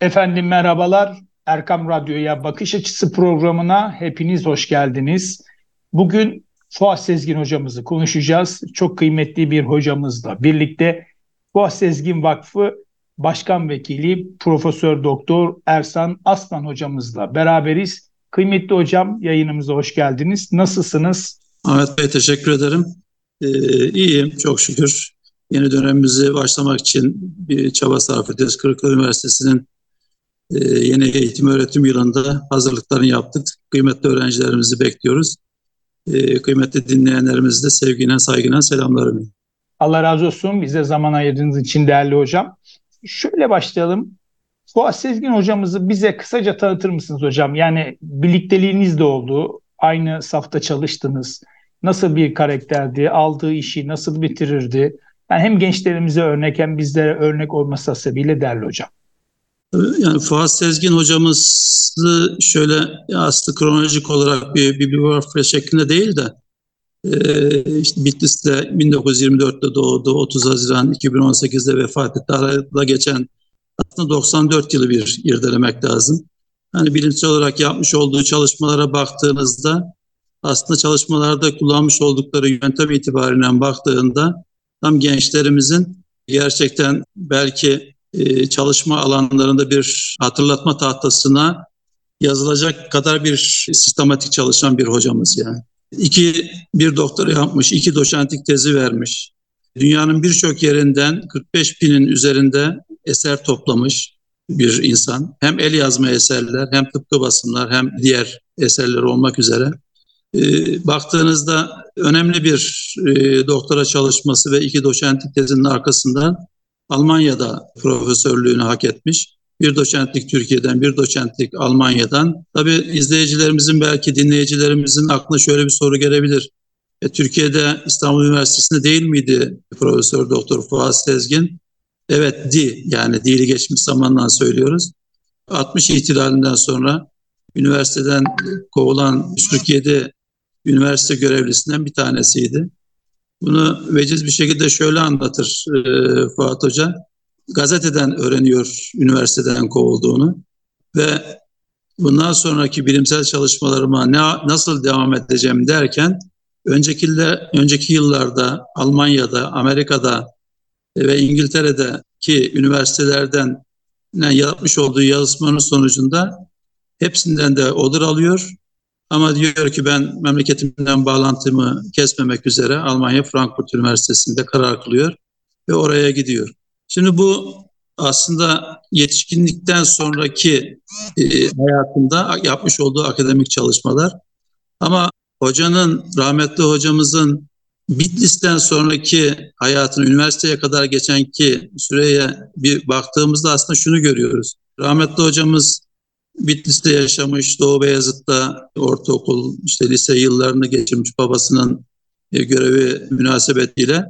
Efendim merhabalar. Erkam Radyo'ya Bakış Açısı programına hepiniz hoş geldiniz. Bugün Fuat Sezgin hocamızı konuşacağız. Çok kıymetli bir hocamızla birlikte Fuat Sezgin Vakfı Başkan Vekili Profesör Doktor Ersan Aslan hocamızla beraberiz. Kıymetli hocam yayınımıza hoş geldiniz. Nasılsınız? Ahmet Bey teşekkür ederim. Ee, iyiyim çok şükür. Yeni dönemimizi başlamak için bir çaba sarf ediyoruz. Kırıkkale Üniversitesi'nin yeni eğitim öğretim yılında hazırlıklarını yaptık. Kıymetli öğrencilerimizi bekliyoruz. E, kıymetli dinleyenlerimizi de sevgiyle saygıyla selamlarım. Allah razı olsun bize zaman ayırdığınız için değerli hocam. Şöyle başlayalım. Fuat Sezgin hocamızı bize kısaca tanıtır mısınız hocam? Yani birlikteliğiniz de oldu. Aynı safta çalıştınız. Nasıl bir karakterdi? Aldığı işi nasıl bitirirdi? Yani hem gençlerimize örnek hem bizlere örnek olması hasebiyle değerli hocam. Yani Fuat Sezgin hocamızı şöyle aslında kronolojik olarak bir bibliografi şeklinde değil de e, işte Bitlis'te 1924'te doğdu, 30 Haziran 2018'de vefat etti. Arada geçen aslında 94 yılı bir irdelemek lazım. Yani bilimsel olarak yapmış olduğu çalışmalara baktığınızda aslında çalışmalarda kullanmış oldukları yöntem itibariyle baktığında tam gençlerimizin gerçekten belki e, çalışma alanlarında bir hatırlatma tahtasına yazılacak kadar bir sistematik çalışan bir hocamız yani. İki, bir doktora yapmış, iki doçentlik tezi vermiş. Dünyanın birçok yerinden 45 binin üzerinde eser toplamış bir insan. Hem el yazma eserler, hem tıpkı basımlar, hem diğer eserler olmak üzere. E, baktığınızda önemli bir e, doktora çalışması ve iki doçentlik tezinin arkasından Almanya'da profesörlüğünü hak etmiş. Bir doçentlik Türkiye'den, bir doçentlik Almanya'dan. Tabii izleyicilerimizin belki dinleyicilerimizin aklına şöyle bir soru gelebilir. E, Türkiye'de İstanbul Üniversitesi'nde değil miydi Profesör Doktor Fuat Sezgin? Evet di yani dili geçmiş zamandan söylüyoruz. 60 ihtilalinden sonra üniversiteden kovulan 147 üniversite görevlisinden bir tanesiydi. Bunu veciz bir şekilde şöyle anlatır e, Fuat Hoca. Gazeteden öğreniyor üniversiteden kovulduğunu ve bundan sonraki bilimsel çalışmalarıma ne, nasıl devam edeceğim derken önceki, önceki yıllarda Almanya'da, Amerika'da ve İngiltere'deki üniversitelerden yapmış olduğu yazışmanın sonucunda hepsinden de odur alıyor ama diyor ki ben memleketimden bağlantımı kesmemek üzere Almanya Frankfurt Üniversitesi'nde karar kılıyor ve oraya gidiyor. Şimdi bu aslında yetişkinlikten sonraki e, hayatında yapmış olduğu akademik çalışmalar. Ama hocanın, rahmetli hocamızın Bitlis'ten sonraki hayatını, üniversiteye kadar geçenki süreye bir baktığımızda aslında şunu görüyoruz. Rahmetli hocamız Bitlis'te yaşamış, Doğu Beyazıt'ta ortaokul, işte lise yıllarını geçirmiş babasının e, görevi münasebetiyle.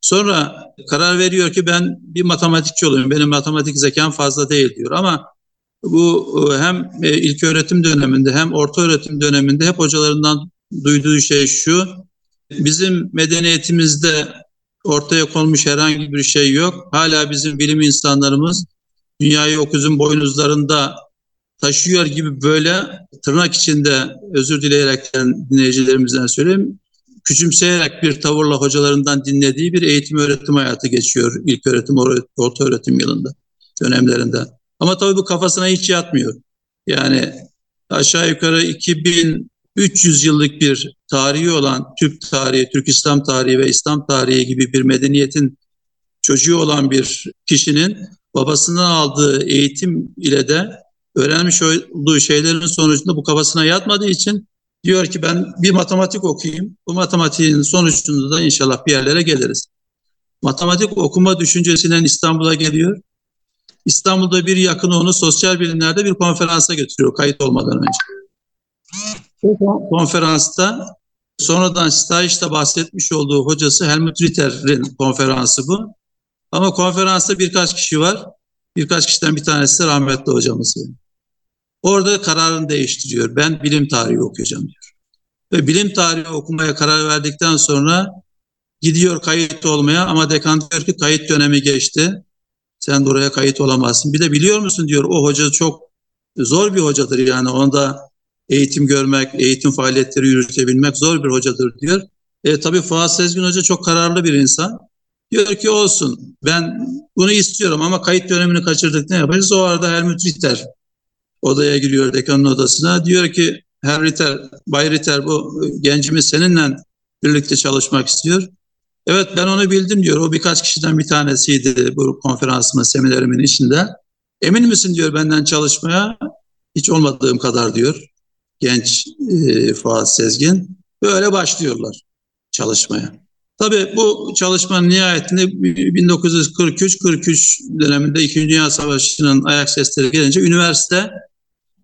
Sonra karar veriyor ki ben bir matematikçi olayım, benim matematik zekam fazla değil diyor. Ama bu e, hem e, ilk öğretim döneminde hem orta öğretim döneminde hep hocalarından duyduğu şey şu, bizim medeniyetimizde ortaya konmuş herhangi bir şey yok. Hala bizim bilim insanlarımız dünyayı okuzun boynuzlarında taşıyor gibi böyle tırnak içinde özür dileyerekten dinleyicilerimizden söyleyeyim küçümseyerek bir tavırla hocalarından dinlediği bir eğitim öğretim hayatı geçiyor ilk öğretim orta öğretim yılında dönemlerinde. Ama tabii bu kafasına hiç yatmıyor. Yani aşağı yukarı 2300 yıllık bir tarihi olan Türk tarihi, Türk İslam tarihi ve İslam tarihi gibi bir medeniyetin çocuğu olan bir kişinin babasından aldığı eğitim ile de öğrenmiş olduğu şeylerin sonucunda bu kafasına yatmadığı için diyor ki ben bir matematik okuyayım. Bu matematiğin sonucunda da inşallah bir yerlere geliriz. Matematik okuma düşüncesinden İstanbul'a geliyor. İstanbul'da bir yakını onu sosyal bilimlerde bir konferansa götürüyor kayıt olmadan önce. Konferansta sonradan stajda bahsetmiş olduğu hocası Helmut Ritter'in konferansı bu. Ama konferansta birkaç kişi var. Birkaç kişiden bir tanesi rahmetli hocamız. Yani. Orada kararını değiştiriyor. Ben bilim tarihi okuyacağım diyor. Ve bilim tarihi okumaya karar verdikten sonra gidiyor kayıt olmaya ama dekan diyor ki kayıt dönemi geçti. Sen de oraya kayıt olamazsın. Bir de biliyor musun diyor o hoca çok zor bir hocadır yani onda eğitim görmek, eğitim faaliyetleri yürütebilmek zor bir hocadır diyor. E, tabii Fuat Sezgin Hoca çok kararlı bir insan. Diyor ki olsun ben bunu istiyorum ama kayıt dönemini kaçırdık ne yapacağız? O arada Helmut Ritter odaya giriyor dekanın odasına. Diyor ki Herr Ritter, Bay Ritter bu gencimiz seninle birlikte çalışmak istiyor. Evet ben onu bildim diyor. O birkaç kişiden bir tanesiydi bu konferansımın, seminerimin içinde. Emin misin diyor benden çalışmaya? Hiç olmadığım kadar diyor genç e, Fuat Sezgin. Böyle başlıyorlar çalışmaya. Tabii bu çalışmanın nihayetinde 1943-43 döneminde İkinci Dünya Savaşı'nın ayak sesleri gelince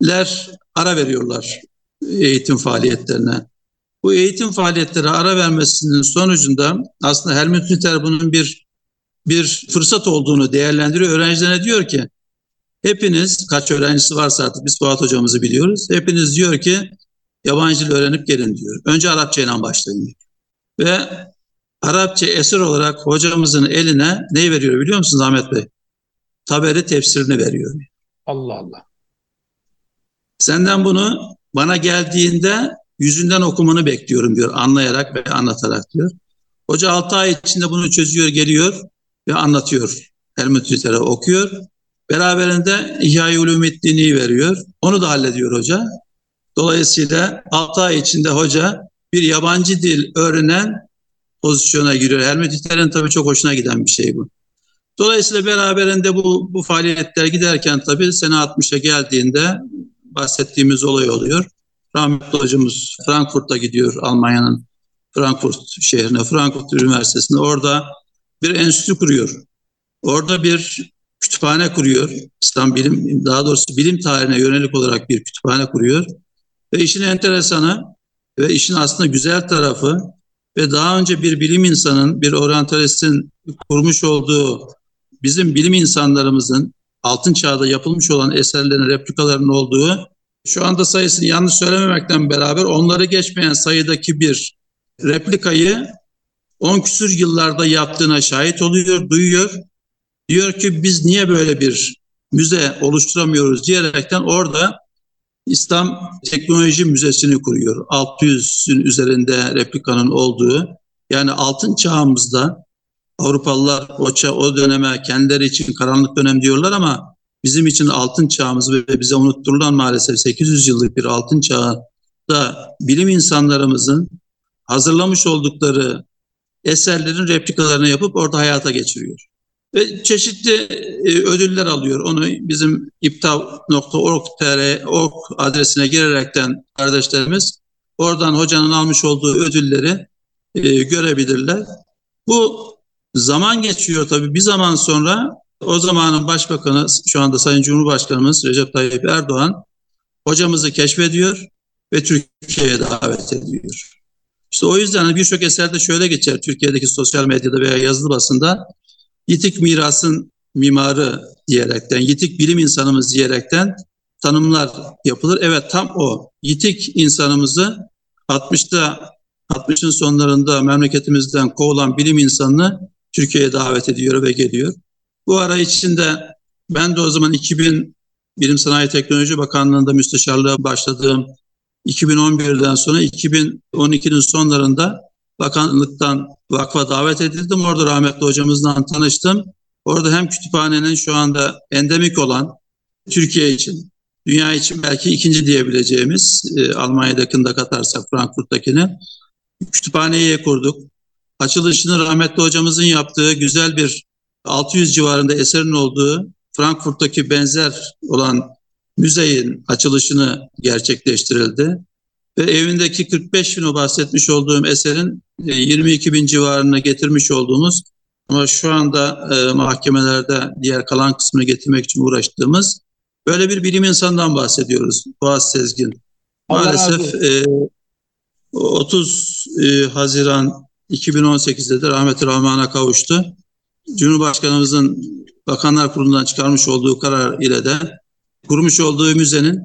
üniversiteler ara veriyorlar eğitim faaliyetlerine. Bu eğitim faaliyetleri ara vermesinin sonucunda aslında Helmut Nüter bunun bir bir fırsat olduğunu değerlendiriyor. Öğrencilerine diyor ki hepiniz kaç öğrencisi varsa artık biz Fuat hocamızı biliyoruz. Hepiniz diyor ki yabancı dil öğrenip gelin diyor. Önce Arapça ile başlayın. Ve Arapça eser olarak hocamızın eline neyi veriyor biliyor musunuz Ahmet Bey? Taberi tefsirini veriyor. Allah Allah. Senden bunu bana geldiğinde yüzünden okumanı bekliyorum diyor anlayarak ve anlatarak diyor. Hoca 6 ay içinde bunu çözüyor geliyor ve anlatıyor. Helmut Hüter'e okuyor. Beraberinde İhya-i Ulumiddin'i veriyor. Onu da hallediyor hoca. Dolayısıyla 6 ay içinde hoca bir yabancı dil öğrenen pozisyona giriyor. Helmut Hüter'in tabii çok hoşuna giden bir şey bu. Dolayısıyla beraberinde bu, bu faaliyetler giderken tabii sene 60'a geldiğinde bahsettiğimiz olay oluyor. Rahmetli hocamız Frankfurt'a gidiyor Almanya'nın Frankfurt şehrine, Frankfurt Üniversitesi'nde. Orada bir enstitü kuruyor. Orada bir kütüphane kuruyor. İslam bilim, daha doğrusu bilim tarihine yönelik olarak bir kütüphane kuruyor. Ve işin enteresanı ve işin aslında güzel tarafı ve daha önce bir bilim insanın, bir oryantalistin kurmuş olduğu bizim bilim insanlarımızın altın çağda yapılmış olan eserlerin replikalarının olduğu şu anda sayısını yanlış söylememekten beraber onları geçmeyen sayıdaki bir replikayı 10 küsür yıllarda yaptığına şahit oluyor, duyuyor. Diyor ki biz niye böyle bir müze oluşturamıyoruz diyerekten orada İslam Teknoloji Müzesi'ni kuruyor. 600'ün üzerinde replikanın olduğu. Yani altın çağımızda Avrupalılar o, o döneme kendileri için karanlık dönem diyorlar ama bizim için altın çağımız ve bize unutturulan maalesef 800 yıllık bir altın çağda bilim insanlarımızın hazırlamış oldukları eserlerin replikalarını yapıp orada hayata geçiriyor. Ve çeşitli e, ödüller alıyor. Onu bizim iptav.org.tr org adresine girerekten kardeşlerimiz oradan hocanın almış olduğu ödülleri e, görebilirler. Bu zaman geçiyor tabii. Bir zaman sonra o zamanın başbakanı şu anda Sayın Cumhurbaşkanımız Recep Tayyip Erdoğan hocamızı keşfediyor ve Türkiye'ye davet ediyor. İşte o yüzden birçok eserde şöyle geçer Türkiye'deki sosyal medyada veya yazılı basında yitik mirasın mimarı diyerekten, yitik bilim insanımız diyerekten tanımlar yapılır. Evet tam o yitik insanımızı 60'ta 60'ın sonlarında memleketimizden kovulan bilim insanını Türkiye'ye davet ediyor ve geliyor. Bu ara içinde ben de o zaman 2000 Bilim Sanayi Teknoloji Bakanlığı'nda müsteşarlığa başladığım 2011'den sonra 2012'nin sonlarında bakanlıktan vakfa davet edildim. Orada rahmetli hocamızla tanıştım. Orada hem kütüphanenin şu anda endemik olan Türkiye için, dünya için belki ikinci diyebileceğimiz e, Almanya'dakini de katarsak Frankfurt'takini kütüphaneyi kurduk. Açılışını rahmetli hocamızın yaptığı güzel bir 600 civarında eserin olduğu Frankfurt'taki benzer olan müzeyin açılışını gerçekleştirildi. Ve evindeki 45 bin o bahsetmiş olduğum eserin 22 e, bin civarına getirmiş olduğumuz ama şu anda e, mahkemelerde diğer kalan kısmını getirmek için uğraştığımız böyle bir bilim insanından bahsediyoruz. Fuat Sezgin. Maalesef e, 30 e, Haziran 2018'de de rahmeti rahmana kavuştu. Cumhurbaşkanımızın Bakanlar Kurulu'ndan çıkarmış olduğu karar ile de kurmuş olduğu müzenin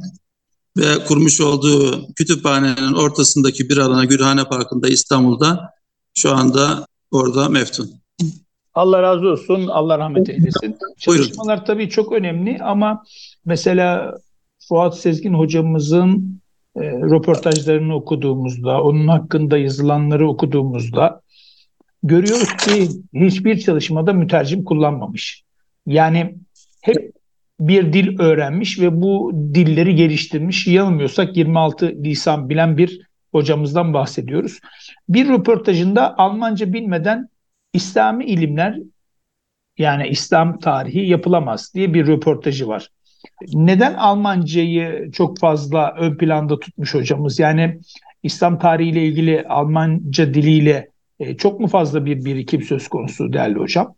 ve kurmuş olduğu kütüphanenin ortasındaki bir alana Gülhane Parkı'nda İstanbul'da şu anda orada meftun. Allah razı olsun, Allah rahmet eylesin. Çalışmalar tabii çok önemli ama mesela Fuat Sezgin hocamızın e, röportajlarını okuduğumuzda, onun hakkında yazılanları okuduğumuzda görüyoruz ki hiçbir çalışmada mütercim kullanmamış. Yani hep bir dil öğrenmiş ve bu dilleri geliştirmiş. Yanılmıyorsak 26 lisan bilen bir hocamızdan bahsediyoruz. Bir röportajında Almanca bilmeden İslami ilimler yani İslam tarihi yapılamaz diye bir röportajı var. Neden Almancayı çok fazla ön planda tutmuş hocamız? Yani İslam tarihiyle ilgili Almanca diliyle e, çok mu fazla bir birikim söz konusu değerli hocam?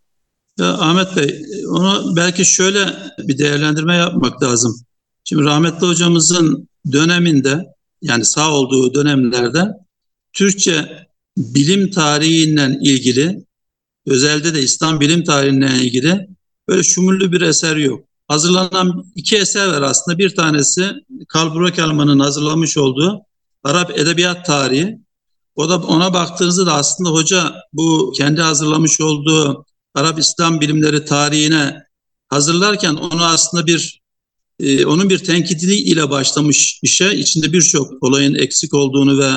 Ya Ahmet Bey, onu belki şöyle bir değerlendirme yapmak lazım. Şimdi rahmetli hocamızın döneminde yani sağ olduğu dönemlerde Türkçe bilim tarihinden ilgili özelde de İslam bilim tarihinden ilgili böyle şumullü bir eser yok. Hazırlanan iki eser var aslında. Bir tanesi Karl Brockelmann'ın hazırlamış olduğu Arap Edebiyat Tarihi. O da ona baktığınızda da aslında hoca bu kendi hazırlamış olduğu Arap İslam bilimleri tarihine hazırlarken onu aslında bir e, onun bir tenkidi ile başlamış işe içinde birçok olayın eksik olduğunu ve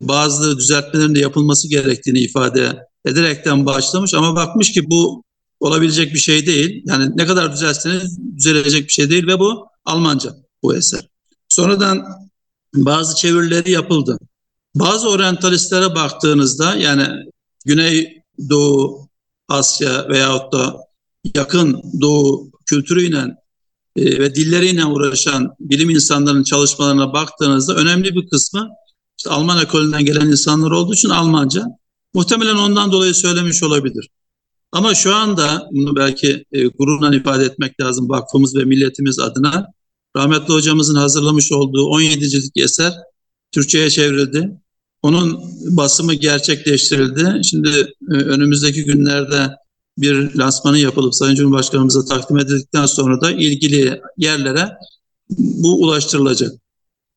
bazı düzeltmelerin de yapılması gerektiğini ifade ederekten başlamış ama bakmış ki bu olabilecek bir şey değil. Yani ne kadar düzelseniz düzelecek bir şey değil ve bu Almanca bu eser. Sonradan bazı çevirileri yapıldı. Bazı oryantalistlere baktığınızda yani Güney Doğu Asya veyahut da yakın Doğu kültürüyle e, ve dilleriyle uğraşan bilim insanlarının çalışmalarına baktığınızda önemli bir kısmı işte Alman ekolünden gelen insanlar olduğu için Almanca. Muhtemelen ondan dolayı söylemiş olabilir. Ama şu anda bunu belki e, gururla ifade etmek lazım vakfımız ve milletimiz adına. Rahmetli hocamızın hazırlamış olduğu 17 ciltlik eser Türkçe'ye çevrildi. Onun basımı gerçekleştirildi. Şimdi e, önümüzdeki günlerde bir lansmanı yapılıp Sayın Cumhurbaşkanımıza takdim edildikten sonra da ilgili yerlere bu ulaştırılacak.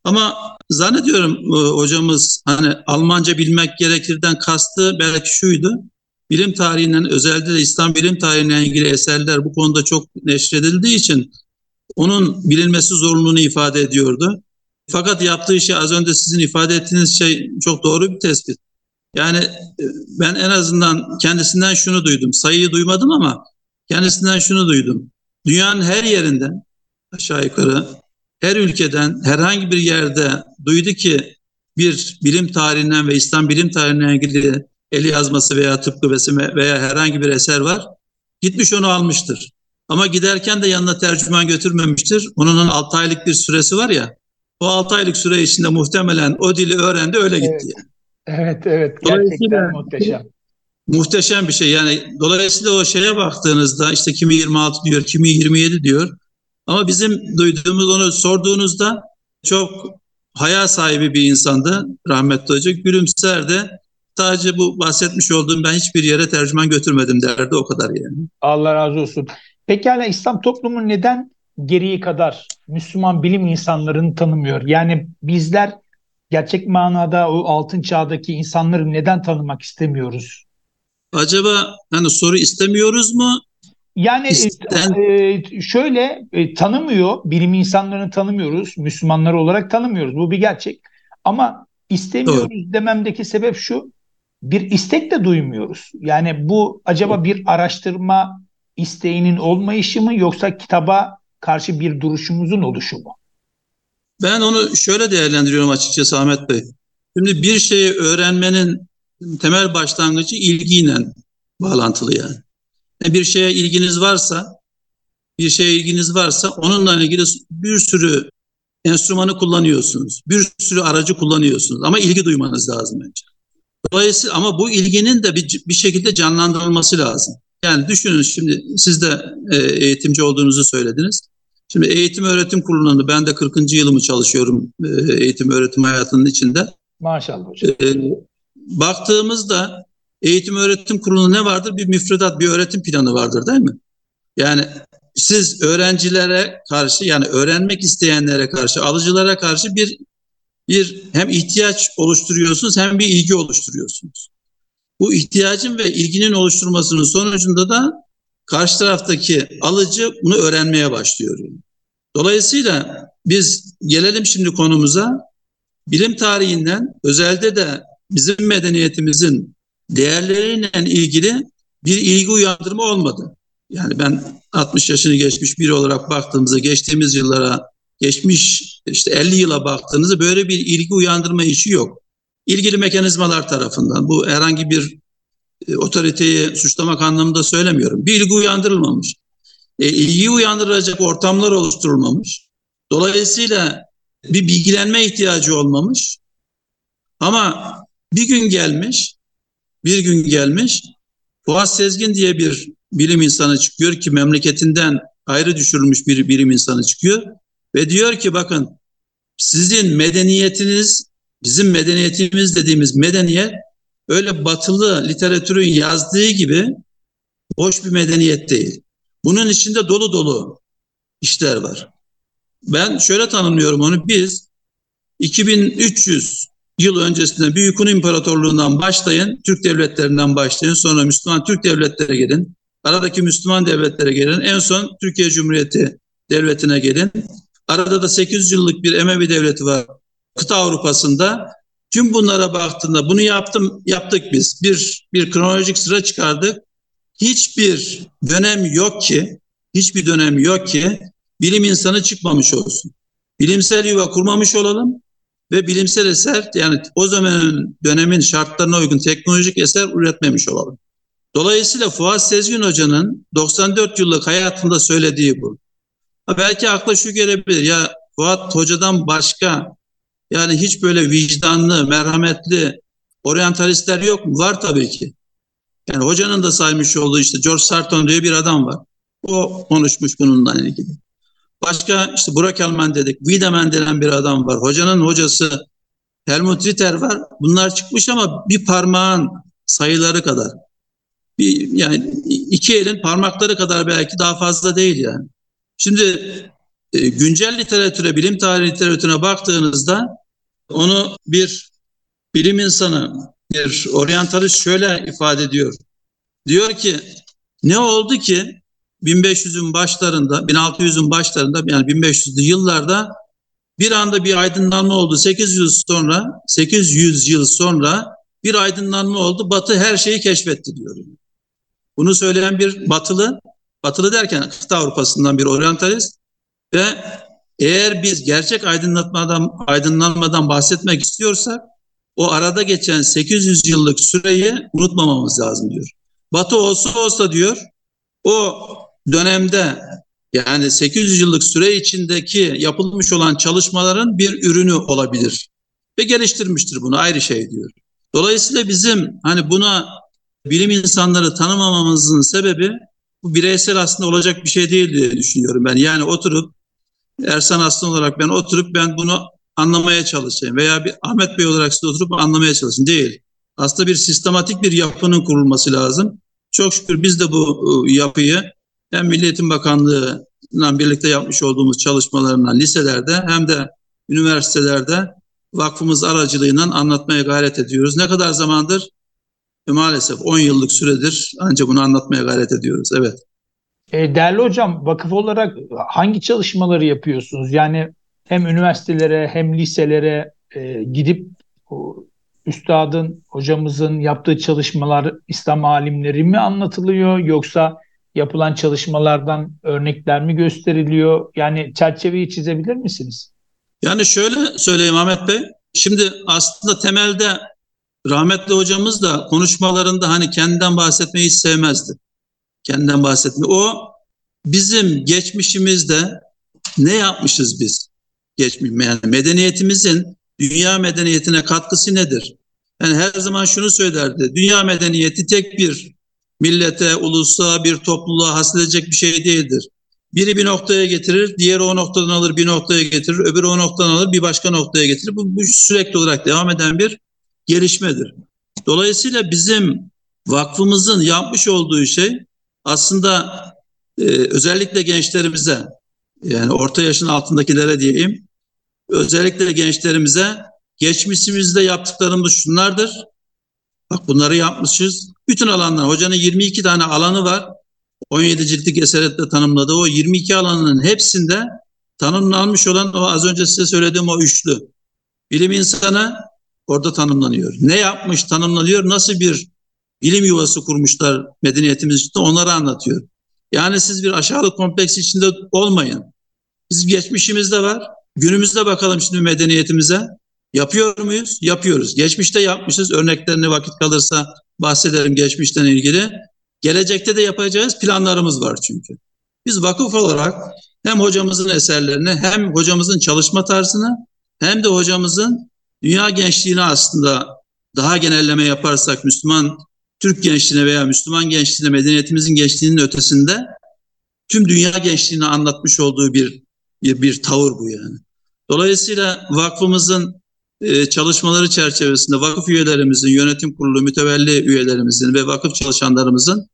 Ama zannediyorum e, hocamız hani Almanca bilmek gerekirden kastı belki şuydu. Bilim tarihinden özellikle de İslam bilim tarihiyle ilgili eserler bu konuda çok neşredildiği için onun bilinmesi zorunluluğunu ifade ediyordu. Fakat yaptığı şey az önce sizin ifade ettiğiniz şey çok doğru bir tespit. Yani e, ben en azından kendisinden şunu duydum. Sayıyı duymadım ama kendisinden şunu duydum. Dünyanın her yerinden aşağı yukarı her ülkeden herhangi bir yerde duydu ki bir bilim tarihinden ve İslam bilim tarihinden ilgili eli yazması veya tıpkı vesime veya herhangi bir eser var. Gitmiş onu almıştır. Ama giderken de yanına tercüman götürmemiştir. Onun 6 aylık bir süresi var ya. O 6 aylık süre içinde muhtemelen o dili öğrendi öyle gitti. Evet. Yani. Evet evet gerçekten muhteşem. Muhteşem bir şey yani dolayısıyla o şeye baktığınızda işte kimi 26 diyor kimi 27 diyor ama bizim duyduğumuz onu sorduğunuzda çok haya sahibi bir insandı rahmetli hoca gülümserdi sadece bu bahsetmiş olduğum ben hiçbir yere tercüman götürmedim derdi o kadar yani. Allah razı olsun. Pekala İslam toplumu neden geriye kadar Müslüman bilim insanlarını tanımıyor? Yani bizler gerçek manada o altın çağdaki insanları neden tanımak istemiyoruz? Acaba hani soru istemiyoruz mu? Yani İsten... e, şöyle e, tanımıyor, bilim insanlarını tanımıyoruz, Müslümanlar olarak tanımıyoruz. Bu bir gerçek. Ama istemiyoruz Doğru. dememdeki sebep şu, bir istek de duymuyoruz. Yani bu acaba bir araştırma isteğinin olmayışı mı yoksa kitaba karşı bir duruşumuzun oluşu mu? Ben onu şöyle değerlendiriyorum açıkçası Ahmet Bey. Şimdi bir şeyi öğrenmenin temel başlangıcı ilgiyle bağlantılı yani. yani. Bir şeye ilginiz varsa, bir şeye ilginiz varsa onunla ilgili bir sürü enstrümanı kullanıyorsunuz. Bir sürü aracı kullanıyorsunuz ama ilgi duymanız lazım önce. Dolayısıyla ama bu ilginin de bir, bir şekilde canlandırılması lazım. Yani düşünün şimdi siz de e, eğitimci olduğunuzu söylediniz. Şimdi eğitim öğretim kurulunda ben de 40. yılımı çalışıyorum e, eğitim öğretim hayatının içinde. Maşallah hocam. E, baktığımızda eğitim öğretim kurulunda ne vardır? Bir müfredat, bir öğretim planı vardır değil mi? Yani siz öğrencilere karşı yani öğrenmek isteyenlere karşı, alıcılara karşı bir bir hem ihtiyaç oluşturuyorsunuz hem bir ilgi oluşturuyorsunuz. Bu ihtiyacın ve ilginin oluşturmasının sonucunda da karşı taraftaki alıcı bunu öğrenmeye başlıyor. Dolayısıyla biz gelelim şimdi konumuza. Bilim tarihinden özelde de bizim medeniyetimizin değerleriyle ilgili bir ilgi uyandırma olmadı. Yani ben 60 yaşını geçmiş biri olarak baktığımızda geçtiğimiz yıllara, geçmiş işte 50 yıla baktığınızda böyle bir ilgi uyandırma işi yok. İlgili mekanizmalar tarafından bu herhangi bir e, otoriteyi suçlamak anlamında söylemiyorum. Bir ilgi uyandırılmamış. E, ilgiyi uyandıracak ortamlar oluşturulmamış. Dolayısıyla bir bilgilenme ihtiyacı olmamış. Ama bir gün gelmiş, bir gün gelmiş, Fuat Sezgin diye bir bilim insanı çıkıyor ki memleketinden ayrı düşürülmüş bir bilim insanı çıkıyor ve diyor ki bakın sizin medeniyetiniz bizim medeniyetimiz dediğimiz medeniyet öyle batılı literatürün yazdığı gibi boş bir medeniyet değil. Bunun içinde dolu dolu işler var. Ben şöyle tanımlıyorum onu. Biz 2300 yıl öncesinde Büyük Hun İmparatorluğundan başlayın, Türk devletlerinden başlayın, sonra Müslüman Türk devletlere gelin, aradaki Müslüman devletlere gelin, en son Türkiye Cumhuriyeti devletine gelin. Arada da 800 yıllık bir Emevi devleti var kıta Avrupa'sında. Tüm bunlara baktığında bunu yaptım yaptık biz. Bir bir kronolojik sıra çıkardık. Hiçbir dönem yok ki, hiçbir dönem yok ki bilim insanı çıkmamış olsun. Bilimsel yuva kurmamış olalım ve bilimsel eser yani o zamanın dönemin şartlarına uygun teknolojik eser üretmemiş olalım. Dolayısıyla Fuat Sezgin Hoca'nın 94 yıllık hayatında söylediği bu. Belki akla şu gelebilir ya Fuat Hoca'dan başka yani hiç böyle vicdanlı, merhametli oryantalistler yok mu? Var tabii ki. Yani hocanın da saymış olduğu işte George Sarton diye bir adam var. O konuşmuş bununla ilgili. Başka işte Burak Elman dedik. Wiedemann denen bir adam var. Hocanın hocası Helmut Ritter var. Bunlar çıkmış ama bir parmağın sayıları kadar. Bir, yani iki elin parmakları kadar belki daha fazla değil yani. Şimdi e, güncel literatüre, bilim tarihi literatürüne baktığınızda onu bir bilim insanı, bir oryantalist şöyle ifade ediyor. Diyor ki ne oldu ki 1500'ün başlarında, 1600'ün başlarında yani 1500'lü yıllarda bir anda bir aydınlanma oldu. 800 sonra, 800 yıl sonra bir aydınlanma oldu. Batı her şeyi keşfetti diyor. Bunu söyleyen bir batılı, batılı derken kıta Avrupa'sından bir oryantalist ve eğer biz gerçek aydınlatmadan aydınlanmadan bahsetmek istiyorsak o arada geçen 800 yıllık süreyi unutmamamız lazım diyor. Batı olsa olsa diyor o dönemde yani 800 yıllık süre içindeki yapılmış olan çalışmaların bir ürünü olabilir. Ve geliştirmiştir bunu ayrı şey diyor. Dolayısıyla bizim hani buna bilim insanları tanımamamızın sebebi bu bireysel aslında olacak bir şey değil diye düşünüyorum ben. Yani oturup Ersan Aslan olarak ben oturup ben bunu anlamaya çalışayım veya bir Ahmet Bey olarak size oturup anlamaya çalışın. Değil. Aslında bir sistematik bir yapının kurulması lazım. Çok şükür biz de bu yapıyı hem Milli Eğitim Bakanlığı'yla birlikte yapmış olduğumuz çalışmalarla liselerde hem de üniversitelerde vakfımız aracılığıyla anlatmaya gayret ediyoruz. Ne kadar zamandır? E, maalesef 10 yıllık süredir ancak bunu anlatmaya gayret ediyoruz. Evet. E, değerli hocam, vakıf olarak hangi çalışmaları yapıyorsunuz? Yani hem üniversitelere hem liselere e, gidip o, üstadın, hocamızın yaptığı çalışmalar İslam alimleri mi anlatılıyor yoksa yapılan çalışmalardan örnekler mi gösteriliyor? Yani çerçeveyi çizebilir misiniz? Yani şöyle söyleyeyim Ahmet Bey. Şimdi aslında temelde rahmetli hocamız da konuşmalarında hani kendinden bahsetmeyi hiç sevmezdi. Kendinden bahsetme. O bizim geçmişimizde ne yapmışız biz? Geçmiş yani medeniyetimizin dünya medeniyetine katkısı nedir? Yani her zaman şunu söylerdi. Dünya medeniyeti tek bir millete, ulusa, bir topluluğa hasledecek bir şey değildir. Biri bir noktaya getirir, diğeri o noktadan alır bir noktaya getirir, öbürü o noktadan alır bir başka noktaya getirir. Bu, bu sürekli olarak devam eden bir gelişmedir. Dolayısıyla bizim vakfımızın yapmış olduğu şey aslında e, özellikle gençlerimize yani orta yaşın altındakilere diyeyim özellikle gençlerimize geçmişimizde yaptıklarımız şunlardır. Bak bunları yapmışız. Bütün alanlar. Hocanın 22 tane alanı var. 17 ciltlik eserette tanımladığı o 22 alanının hepsinde tanımlanmış olan o az önce size söylediğim o üçlü. Bilim insanı orada tanımlanıyor. Ne yapmış tanımlanıyor, nasıl bir bilim yuvası kurmuşlar medeniyetimiz için onları anlatıyor. Yani siz bir aşağılık kompleksi içinde olmayın. Biz geçmişimizde var. Günümüzde bakalım şimdi medeniyetimize. Yapıyor muyuz? Yapıyoruz. Geçmişte yapmışız. Örneklerini vakit kalırsa bahsederim geçmişten ilgili. Gelecekte de yapacağız planlarımız var çünkü. Biz vakıf olarak hem hocamızın eserlerini hem hocamızın çalışma tarzını hem de hocamızın dünya gençliğine aslında daha genelleme yaparsak Müslüman Türk gençliğine veya Müslüman gençliğine medeniyetimizin gençliğinin ötesinde tüm dünya gençliğine anlatmış olduğu bir bir, bir tavır bu yani. Dolayısıyla vakfımızın e, çalışmaları çerçevesinde vakıf üyelerimizin, yönetim kurulu mütevelli üyelerimizin ve vakıf çalışanlarımızın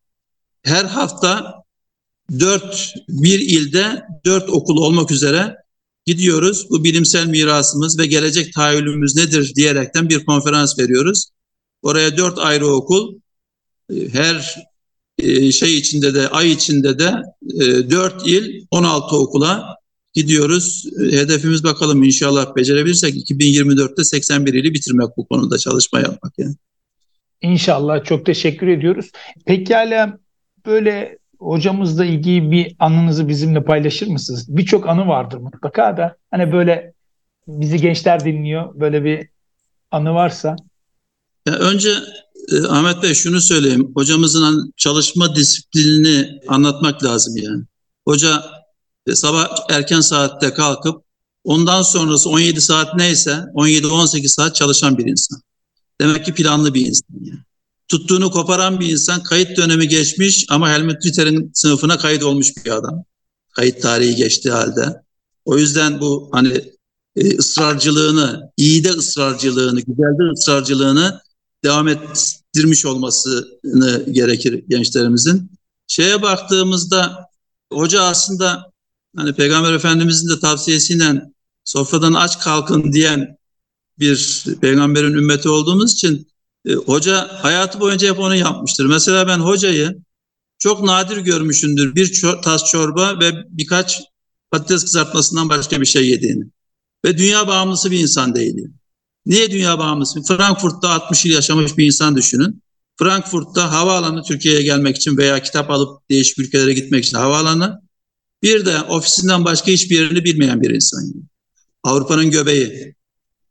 her hafta dört, bir ilde dört okul olmak üzere gidiyoruz. Bu bilimsel mirasımız ve gelecek tahayyülümüz nedir diyerekten bir konferans veriyoruz. Oraya dört ayrı okul, e, her e, şey içinde de, ay içinde de e, dört il, 16 okula gidiyoruz. Hedefimiz bakalım inşallah becerebilirsek 2024'te 81 ili bitirmek bu konuda çalışma yapmak yani. İnşallah çok teşekkür ediyoruz. Pekala böyle hocamızla ilgili bir anınızı bizimle paylaşır mısınız? Birçok anı vardır mutlaka da hani böyle bizi gençler dinliyor böyle bir anı varsa. Ya önce e, Ahmet Bey şunu söyleyeyim. Hocamızın çalışma disiplinini anlatmak lazım yani. Hoca e, sabah erken saatte kalkıp ondan sonrası 17 saat neyse 17-18 saat çalışan bir insan. Demek ki planlı bir insan yani tuttuğunu koparan bir insan kayıt dönemi geçmiş ama Helmut Ritter'in sınıfına kayıt olmuş bir adam. Kayıt tarihi geçtiği halde. O yüzden bu hani e, ısrarcılığını, iyi de ısrarcılığını, güzel de ısrarcılığını devam ettirmiş olmasını gerekir gençlerimizin. Şeye baktığımızda hoca aslında hani Peygamber Efendimizin de tavsiyesiyle sofradan aç kalkın diyen bir peygamberin ümmeti olduğumuz için e, hoca hayatı boyunca hep onu yapmıştır. Mesela ben hocayı çok nadir görmüşündür. Bir çor tas çorba ve birkaç patates kızartmasından başka bir şey yediğini. Ve dünya bağımlısı bir insan değil. Niye dünya bağımlısı? Frankfurt'ta 60 yıl yaşamış bir insan düşünün. Frankfurt'ta havaalanı Türkiye'ye gelmek için veya kitap alıp değişik ülkelere gitmek için havaalanı. Bir de ofisinden başka hiçbir yerini bilmeyen bir insan. Avrupa'nın göbeği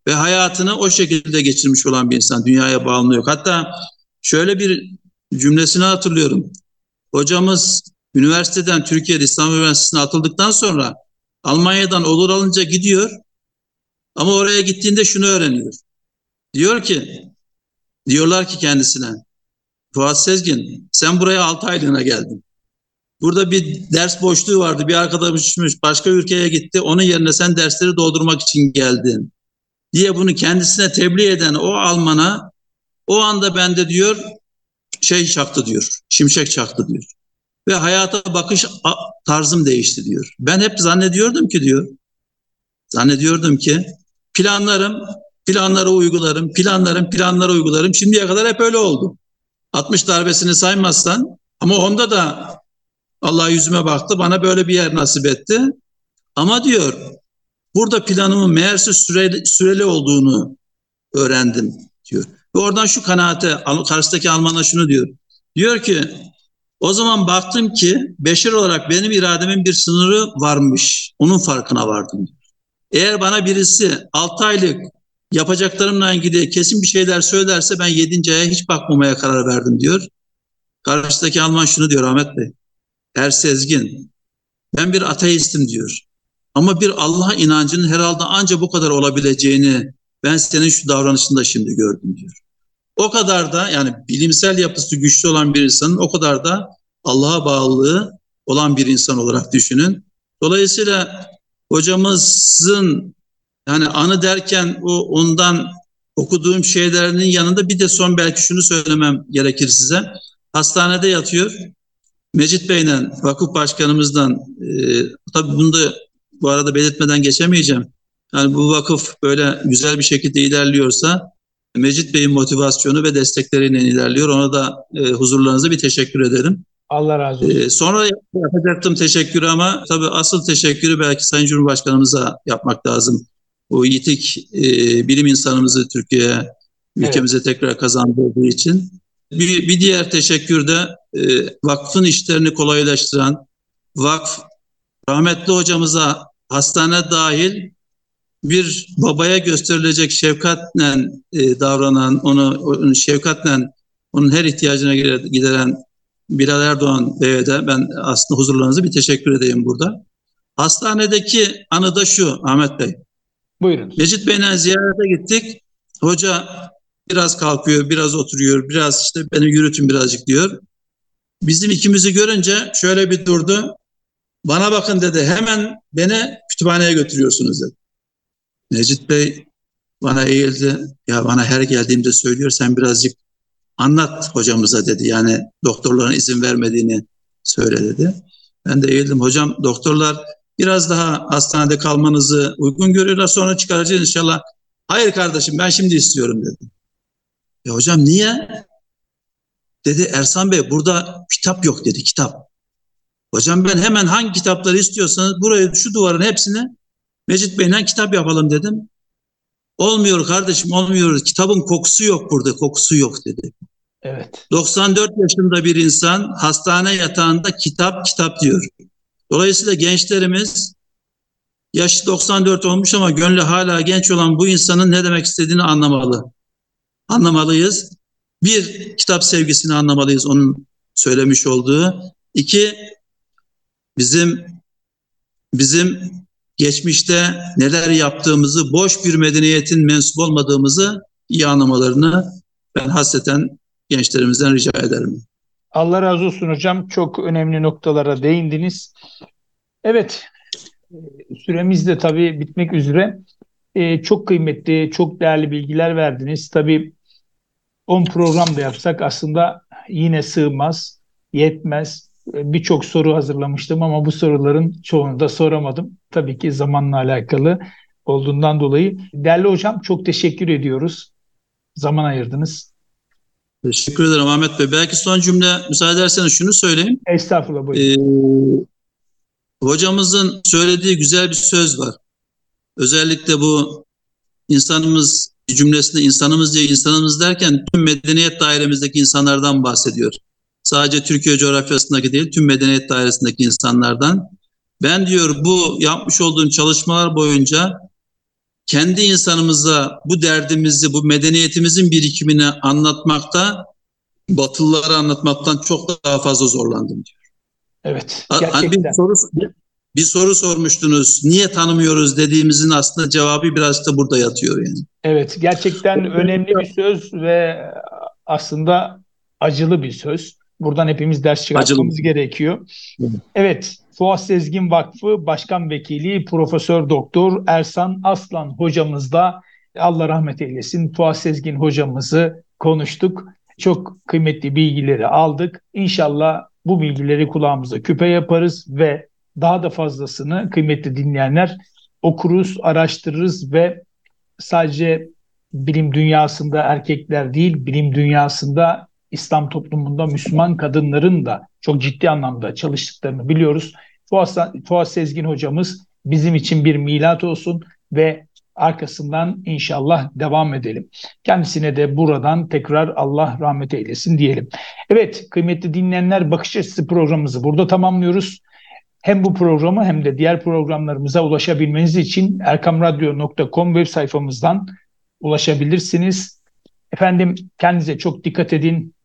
ve hayatını o şekilde geçirmiş olan bir insan. Dünyaya bağımlı yok. Hatta şöyle bir cümlesini hatırlıyorum. Hocamız üniversiteden Türkiye'de İstanbul Üniversitesi'ne atıldıktan sonra Almanya'dan olur alınca gidiyor. Ama oraya gittiğinde şunu öğreniyor. Diyor ki, diyorlar ki kendisine, Fuat Sezgin sen buraya 6 aylığına geldin. Burada bir ders boşluğu vardı. Bir arkadaşımız başka ülkeye gitti. Onun yerine sen dersleri doldurmak için geldin diye bunu kendisine tebliğ eden o Alman'a o anda bende diyor şey çaktı diyor. Şimşek çaktı diyor. Ve hayata bakış tarzım değişti diyor. Ben hep zannediyordum ki diyor. Zannediyordum ki planlarım, planları uygularım, planlarım, planları uygularım. Şimdiye kadar hep öyle oldu. 60 darbesini saymazsan ama onda da Allah yüzüme baktı bana böyle bir yer nasip etti. Ama diyor Burada planımın meğerse süreli, süreli olduğunu öğrendim diyor. Ve oradan şu kanaate, karşıdaki Alman'a şunu diyor. Diyor ki o zaman baktım ki beşer olarak benim irademin bir sınırı varmış. Onun farkına vardım. Eğer bana birisi 6 aylık yapacaklarımla ilgili kesin bir şeyler söylerse ben 7. aya hiç bakmamaya karar verdim diyor. Karşıdaki Alman şunu diyor Ahmet Bey. Er Sezgin ben bir ateistim diyor. Ama bir Allah inancının herhalde anca bu kadar olabileceğini ben senin şu davranışında şimdi gördüm diyor. O kadar da yani bilimsel yapısı güçlü olan bir insanın o kadar da Allah'a bağlılığı olan bir insan olarak düşünün. Dolayısıyla hocamızın yani anı derken o ondan okuduğum şeylerinin yanında bir de son belki şunu söylemem gerekir size. Hastanede yatıyor. Mecit Bey'le vakıf başkanımızdan e, tabii bunda bu arada belirtmeden geçemeyeceğim. Yani bu vakıf böyle güzel bir şekilde ilerliyorsa Mecit Bey'in motivasyonu ve destekleriyle ilerliyor. Ona da e, huzurlarınıza bir teşekkür ederim. Allah razı olsun. E, sonra yapacaktım teşekkürü ama tabii asıl teşekkürü belki Sayın Cumhurbaşkanımıza yapmak lazım. Bu yitik e, bilim insanımızı Türkiye'ye, ülkemize evet. tekrar kazandırdığı için. Bir, bir diğer teşekkür de e, vakfın işlerini kolaylaştıran, vakf rahmetli hocamıza hastane dahil bir babaya gösterilecek şefkatle e, davranan, onu, onu şefkatle onun her ihtiyacına gideren Bilal Erdoğan Bey'e de ben aslında huzurlarınızı bir teşekkür edeyim burada. Hastanedeki anı da şu Ahmet Bey. Buyurun. Mecit Bey'le ziyarete gittik. Hoca biraz kalkıyor, biraz oturuyor, biraz işte beni yürütün birazcık diyor. Bizim ikimizi görünce şöyle bir durdu. Bana bakın dedi hemen beni kütüphaneye götürüyorsunuz dedi. Necit Bey bana eğildi. Ya bana her geldiğimde söylüyor sen birazcık anlat hocamıza dedi. Yani doktorların izin vermediğini söyle dedi. Ben de eğildim. Hocam doktorlar biraz daha hastanede kalmanızı uygun görüyorlar sonra çıkaracağız inşallah. Hayır kardeşim ben şimdi istiyorum dedi. Ya hocam niye? Dedi Ersan Bey burada kitap yok dedi kitap. Hocam ben hemen hangi kitapları istiyorsanız buraya şu duvarın hepsini Mecit Bey'le kitap yapalım dedim. Olmuyor kardeşim olmuyor. Kitabın kokusu yok burada kokusu yok dedi. Evet. 94 yaşında bir insan hastane yatağında kitap kitap diyor. Dolayısıyla gençlerimiz yaşı 94 olmuş ama gönlü hala genç olan bu insanın ne demek istediğini anlamalı. Anlamalıyız. Bir, kitap sevgisini anlamalıyız onun söylemiş olduğu. İki, bizim bizim geçmişte neler yaptığımızı, boş bir medeniyetin mensup olmadığımızı iyi anlamalarını ben hasreten gençlerimizden rica ederim. Allah razı olsun hocam. Çok önemli noktalara değindiniz. Evet, süremiz de tabii bitmek üzere. Ee, çok kıymetli, çok değerli bilgiler verdiniz. Tabii 10 program da yapsak aslında yine sığmaz, yetmez. Birçok soru hazırlamıştım ama bu soruların çoğunu da soramadım. Tabii ki zamanla alakalı olduğundan dolayı. Değerli hocam çok teşekkür ediyoruz. Zaman ayırdınız. Teşekkür ederim Ahmet Bey. Belki son cümle müsaade ederseniz şunu söyleyeyim. Estağfurullah buyurun. Ee, hocamızın söylediği güzel bir söz var. Özellikle bu insanımız cümlesinde insanımız diye insanımız derken tüm medeniyet dairemizdeki insanlardan bahsediyor. Sadece Türkiye coğrafyasındaki değil tüm medeniyet dairesindeki insanlardan. Ben diyor bu yapmış olduğum çalışmalar boyunca kendi insanımıza bu derdimizi, bu medeniyetimizin birikimini anlatmakta, Batılılara anlatmaktan çok daha fazla zorlandım diyor. Evet, gerçekten. Hani bir soru, bir soru sormuştunuz. Niye tanımıyoruz dediğimizin aslında cevabı biraz da burada yatıyor yani. Evet, gerçekten önemli bir söz ve aslında acılı bir söz. Buradan hepimiz ders çıkartmamız acılı. gerekiyor. Evet, Fuat Sezgin Vakfı Başkan Vekili Profesör Doktor Ersan Aslan hocamızla Allah rahmet eylesin Fuat Sezgin hocamızı konuştuk. Çok kıymetli bilgileri aldık. İnşallah bu bilgileri kulağımıza küpe yaparız ve daha da fazlasını kıymetli dinleyenler okuruz, araştırırız ve sadece bilim dünyasında erkekler değil, bilim dünyasında İslam toplumunda Müslüman kadınların da çok ciddi anlamda çalıştıklarını biliyoruz. Fuat, Fuat Sezgin hocamız bizim için bir milat olsun ve arkasından inşallah devam edelim. Kendisine de buradan tekrar Allah rahmet eylesin diyelim. Evet kıymetli dinleyenler bakış açısı programımızı burada tamamlıyoruz. Hem bu programı hem de diğer programlarımıza ulaşabilmeniz için erkamradyo.com web sayfamızdan ulaşabilirsiniz. Efendim kendinize çok dikkat edin.